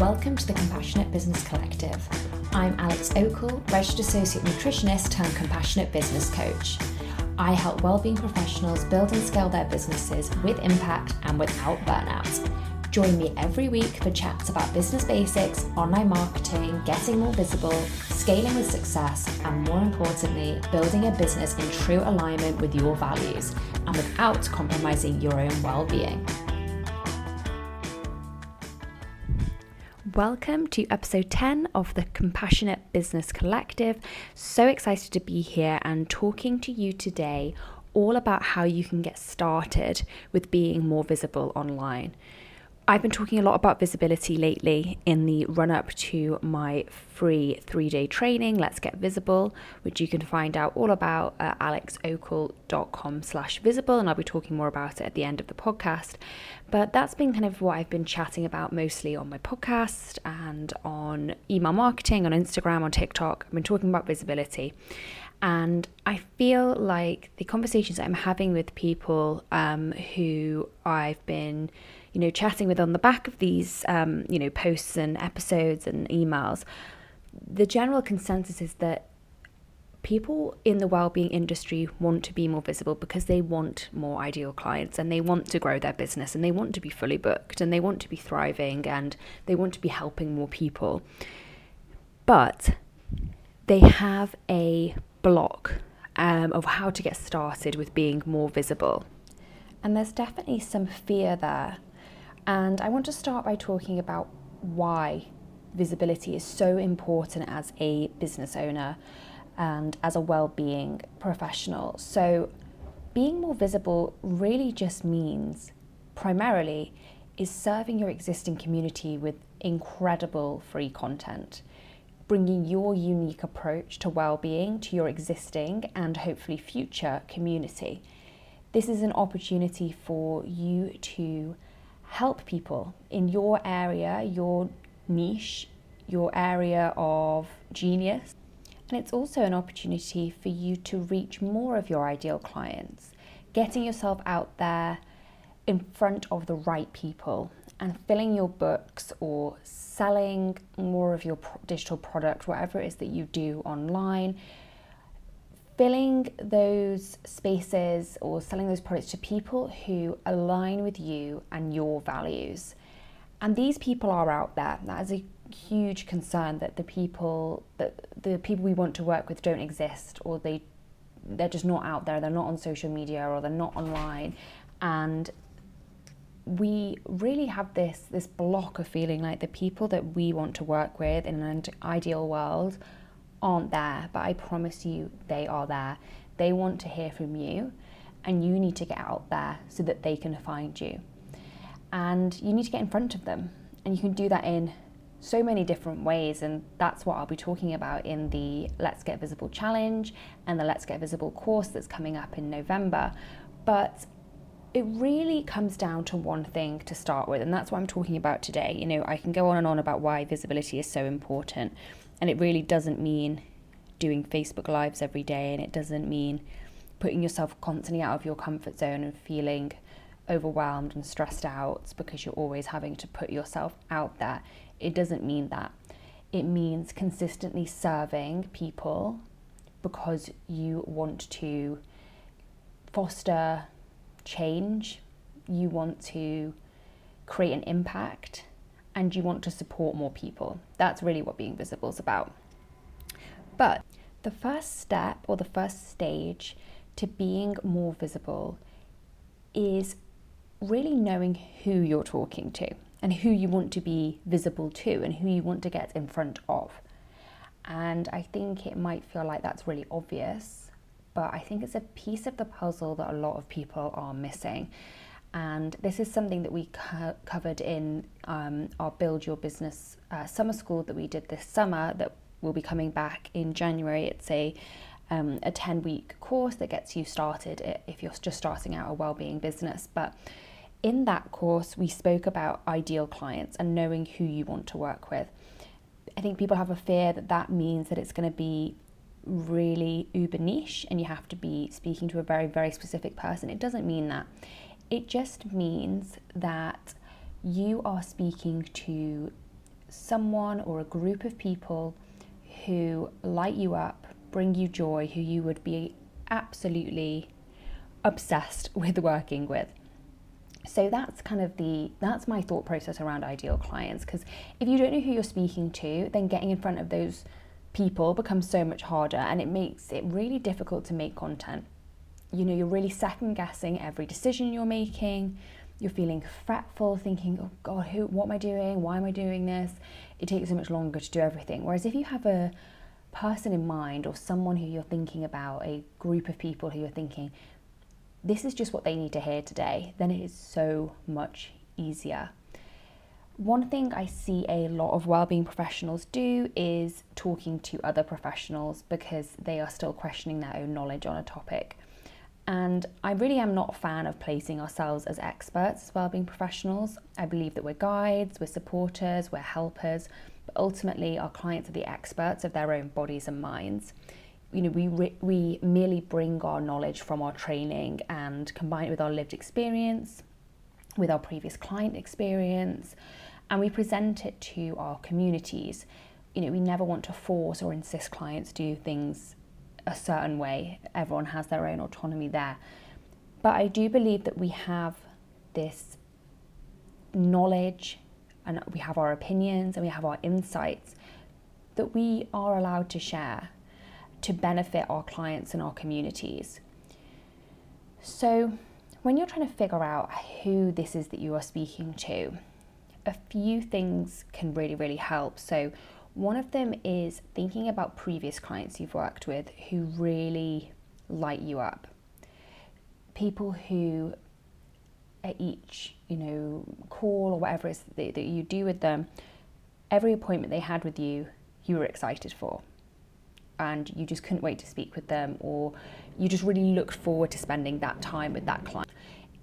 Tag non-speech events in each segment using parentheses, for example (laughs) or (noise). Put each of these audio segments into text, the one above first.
welcome to the Compassionate Business Collective. I'm Alex Okell, Registered Associate Nutritionist turned Compassionate Business Coach. I help wellbeing professionals build and scale their businesses with impact and without burnout. Join me every week for chats about business basics, online marketing, getting more visible, scaling with success, and more importantly, building a business in true alignment with your values and without compromising your own well Welcome to episode 10 of the Compassionate Business Collective. So excited to be here and talking to you today all about how you can get started with being more visible online. I've been talking a lot about visibility lately in the run up to my free three day training, Let's Get Visible, which you can find out all about at alexokell.com slash visible. And I'll be talking more about it at the end of the podcast. But that's been kind of what I've been chatting about mostly on my podcast and on email marketing, on Instagram, on TikTok. I've been talking about visibility. And I feel like the conversations I'm having with people um, who I've been you know, chatting with on the back of these, um, you know, posts and episodes and emails, the general consensus is that people in the well-being industry want to be more visible because they want more ideal clients and they want to grow their business and they want to be fully booked and they want to be thriving and they want to be helping more people. But they have a block um, of how to get started with being more visible. And there's definitely some fear there and I want to start by talking about why visibility is so important as a business owner and as a well-being professional. So being more visible really just means primarily is serving your existing community with incredible free content, bringing your unique approach to well-being to your existing and hopefully future community. This is an opportunity for you to help people in your area, your niche, your area of genius. And it's also an opportunity for you to reach more of your ideal clients, getting yourself out there in front of the right people and filling your books or selling more of your digital product, whatever it is that you do online, filling those spaces or selling those products to people who align with you and your values. And these people are out there. That is a huge concern that the people that the people we want to work with don't exist or they they're just not out there, they're not on social media or they're not online. And we really have this this block of feeling like the people that we want to work with in an ideal world aren't there, but I promise you they are there. They want to hear from you, and you need to get out there so that they can find you. And you need to get in front of them, and you can do that in so many different ways, and that's what I'll be talking about in the Let's Get Visible challenge and the Let's Get Visible course that's coming up in November. But it really comes down to one thing to start with, and that's what I'm talking about today. You know, I can go on and on about why visibility is so important, and it really doesn't mean doing Facebook Lives every day, and it doesn't mean putting yourself constantly out of your comfort zone and feeling overwhelmed and stressed out because you're always having to put yourself out there. It doesn't mean that. It means consistently serving people because you want to foster change, you want to create an impact, and you want to support more people. That's really what being visible is about. But the first step or the first stage to being more visible is really knowing who you're talking to and who you want to be visible to and who you want to get in front of. And I think it might feel like that's really obvious, but I think it's a piece of the puzzle that a lot of people are missing. And this is something that we co- covered in um, our Build Your Business uh, summer school that we did this summer that will be coming back in January. It's a um, a 10 week course that gets you started if you're just starting out a well-being business. But in that course, we spoke about ideal clients and knowing who you want to work with. I think people have a fear that that means that it's going to be really uber niche and you have to be speaking to a very, very specific person. It doesn't mean that. It just means that you are speaking to someone or a group of people who light you up, bring you joy, who you would be absolutely obsessed (laughs) with working with. So that's kind of the that's my thought process around ideal clients because if you don't know who you're speaking to, then getting in front of those people becomes so much harder and it makes it really difficult to make content. You know, you're really second guessing every decision you're making. You're feeling fretful, thinking, "Oh god, who what am I doing? Why am I doing this?" It takes so much longer to do everything. Whereas if you have a person in mind or someone who you're thinking about, a group of people who you're thinking, this is just what they need to hear today, then it is so much easier. One thing I see a lot of wellbeing professionals do is talking to other professionals because they are still questioning their own knowledge on a topic. And I really am not a fan of placing ourselves as experts as wellbeing professionals. I believe that we're guides, we're supporters, we're helpers, but ultimately our clients are the experts of their own bodies and minds you know, we, re- we merely bring our knowledge from our training and combine it with our lived experience, with our previous client experience, and we present it to our communities. You know, we never want to force or insist clients do things a certain way. Everyone has their own autonomy there. But I do believe that we have this knowledge and we have our opinions and we have our insights that we are allowed to share to benefit our clients and our communities. So, when you're trying to figure out who this is that you are speaking to, a few things can really, really help. So, one of them is thinking about previous clients you've worked with who really light you up. People who at each, you know, call or whatever it is that, that you do with them, every appointment they had with you, you were excited for and you just couldn't wait to speak with them or you just really looked forward to spending that time with that client.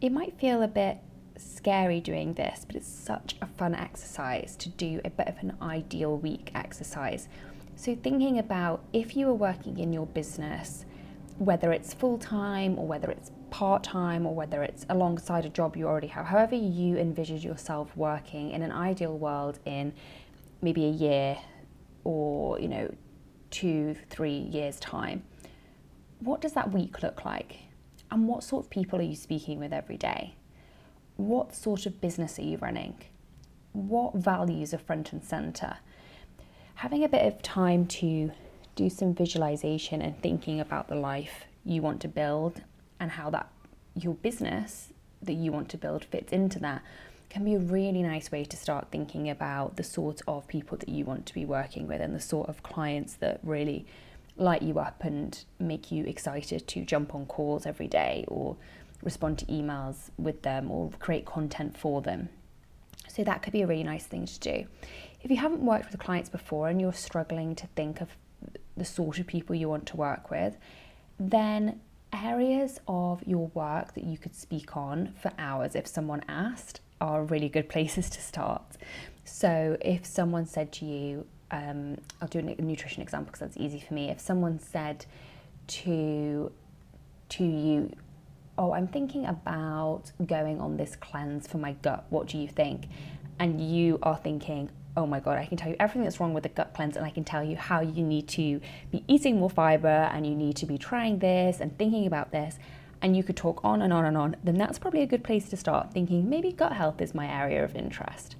It might feel a bit scary doing this, but it's such a fun exercise to do a bit of an ideal week exercise. So, thinking about if you are working in your business, whether it's full time or whether it's part time or whether it's alongside a job you already have, however you envisage yourself working in an ideal world in maybe a year or, you know, two, three years' time, what does that week look like? And what sort of people are you speaking with every day? What sort of business are you running? What values are front and centre? Having a bit of time to do some visualization and thinking about the life you want to build and how that your business that you want to build fits into that can be a really nice way to start thinking about the sort of people that you want to be working with and the sort of clients that really light you up and make you excited to jump on calls every day or respond to emails with them or create content for them. So that could be a really nice thing to do. If you haven't worked with clients before and you're struggling to think of the sort of people you want to work with, then areas of your work that you could speak on for hours if someone asked are really good (laughs) places to start. So if someone said to you, um, I'll do a nutrition example because that's easy for me. If someone said to to you, "Oh, I'm thinking about going on this cleanse for my gut. What do you think?" and you are thinking, "Oh my god, I can tell you everything that's wrong with the gut cleanse, and I can tell you how you need to be eating more fiber, and you need to be trying this and thinking about this." and you could talk on and on and on, then that's probably a good place to start thinking maybe gut health is my area of interest.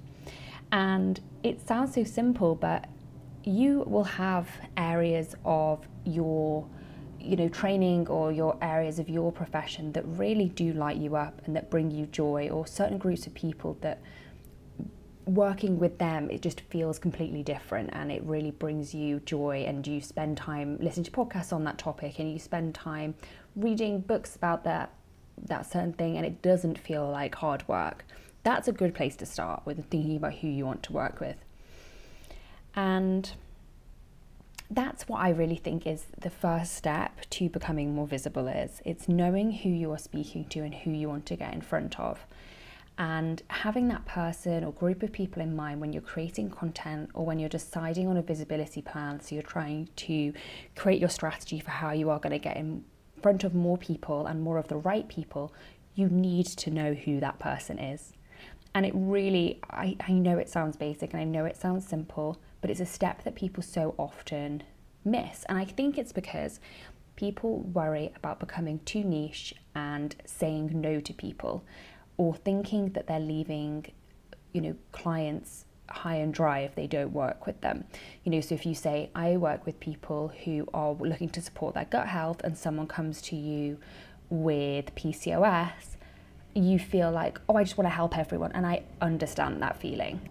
And it sounds so simple, but you will have areas of your you know training or your areas of your profession that really do light you up and that bring you joy or certain groups of people that working with them it just feels completely different and it really brings you joy and you spend time listening to podcasts on that topic and you spend time reading books about that that certain thing and it doesn't feel like hard work. That's a good place to start with thinking about who you want to work with. And that's what I really think is the first step to becoming more visible is it's knowing who you are speaking to and who you want to get in front of and having that person or group of people in mind when you're creating content or when you're deciding on a visibility plan so you're trying to create your strategy for how you are going to get in front of more people and more of the right people, you need to know who that person is. And it really, I, I know it sounds basic and I know it sounds simple, but it's a step that people so often miss. And I think it's because people worry about becoming too niche and saying no to people or thinking that they're leaving, you know, clients high and dry if they don't work with them. You know, so if you say, I work with people who are looking to support their gut health and someone comes to you with PCOS, you feel like, oh, I just want to help everyone. And I understand that feeling.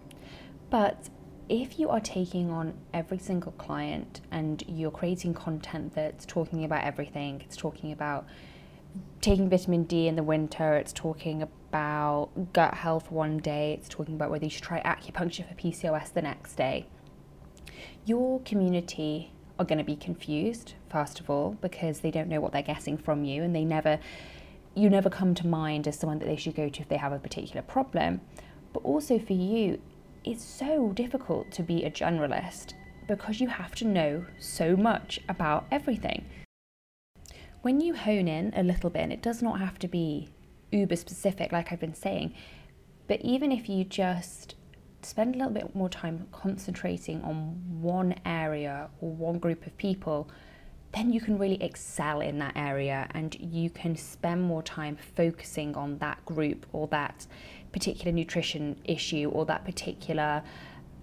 But if you are taking on every single client and you're creating content that's talking about everything, it's talking about taking vitamin D in the winter, it's talking about gut health one day, it's talking about whether you should try acupuncture for PCOS the next day. Your community are going to be confused, first of all, because they don't know what they're getting from you and they never you never come to mind as someone that they should go to if they have a particular problem. But also for you, it's so difficult to be a generalist because you have to know so much about everything. When you hone in a little bit, and it does not have to be uber specific, like I've been saying, but even if you just spend a little bit more time concentrating on one area or one group of people, then you can really excel in that area and you can spend more time focusing on that group or that particular nutrition issue or that particular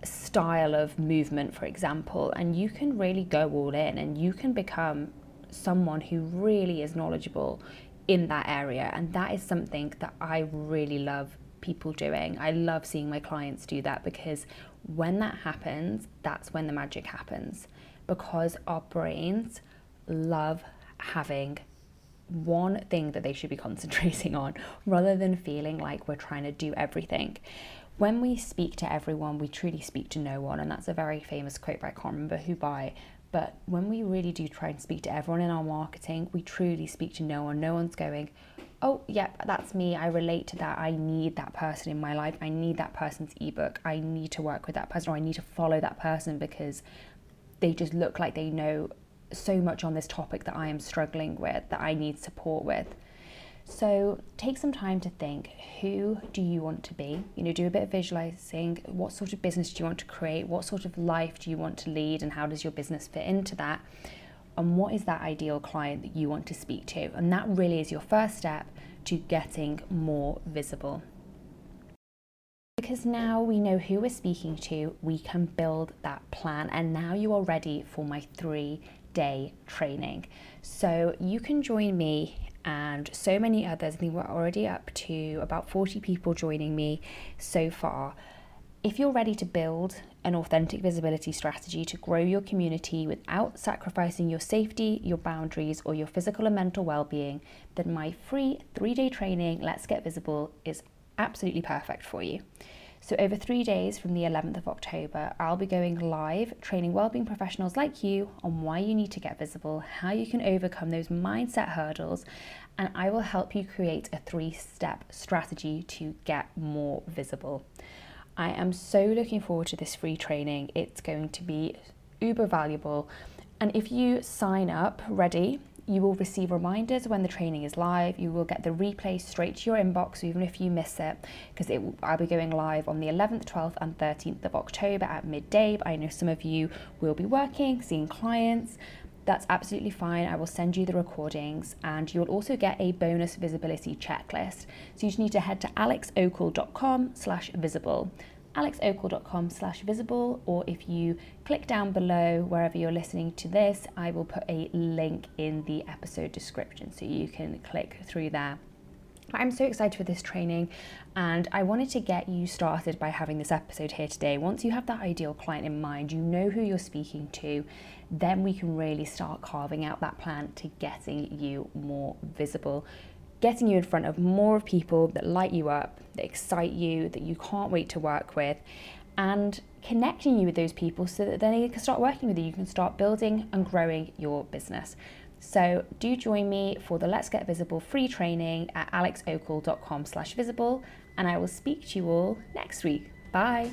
style of movement, for example. And you can really go all in and you can become someone who really is knowledgeable in that area. And that is something that I really love people doing. I love seeing my clients do that because when that happens, that's when the magic happens. Because our brains love having one thing that they should be (laughs) concentrating on rather than feeling like we're trying to do everything. When we speak to everyone, we truly speak to no one. And that's a very famous quote by I can't remember who by. But when we really do try and speak to everyone in our marketing, we truly speak to no one. No one's going, oh, yep, that's me. I relate to that. I need that person in my life. I need that person's ebook. I need to work with that person or I need to follow that person because they just look like they know so much on this topic that I am struggling with, that I need support with. So take some time to think who do you want to be? You know, do a bit of visualizing. What sort of business do you want to create? What sort of life do you want to lead? And how does your business fit into that? And what is that ideal client that you want to speak to? And that really is your first step to getting more visible. Because now we know who we're speaking to, we can build that plan. And now you are ready for my three day training. So you can join me and so many others. I think we're already up to about 40 people joining me so far. If you're ready to build an authentic visibility strategy to grow your community without sacrificing your safety, your boundaries, or your physical and mental well being, then my free three day training, Let's Get Visible, is absolutely perfect for you. So, over three days from the 11th of October, I'll be going live training wellbeing professionals like you on why you need to get visible, how you can overcome those mindset hurdles, and I will help you create a three step strategy to get more visible. I am so looking forward to this free training. It's going to be uber valuable. And if you sign up ready, you will receive reminders when the training is live. You will get the replay straight to your inbox, even if you miss it, because it, will, I'll be going live on the 11th, 12th, and 13th of October at midday. But I know some of you will be working, seeing clients. That's absolutely fine. I will send you the recordings, and you'll also get a bonus visibility checklist. So you just need to head to alexokell.com/visible alexokell.com slash visible or if you click down below wherever you're listening to this i will put a link in the episode description so you can click through there I'm so excited for this training and I wanted to get you started by having this episode here today. Once you have that ideal client in mind, you know who you're speaking to, then we can really start carving out that plan to getting you more visible getting you in front of more of people that light you up, that excite you, that you can't wait to work with, and connecting you with those people so that then they can start working with you. You can start building and growing your business. So do join me for the Let's Get Visible free training at alexokell.com slash visible and I will speak to you all next week. Bye.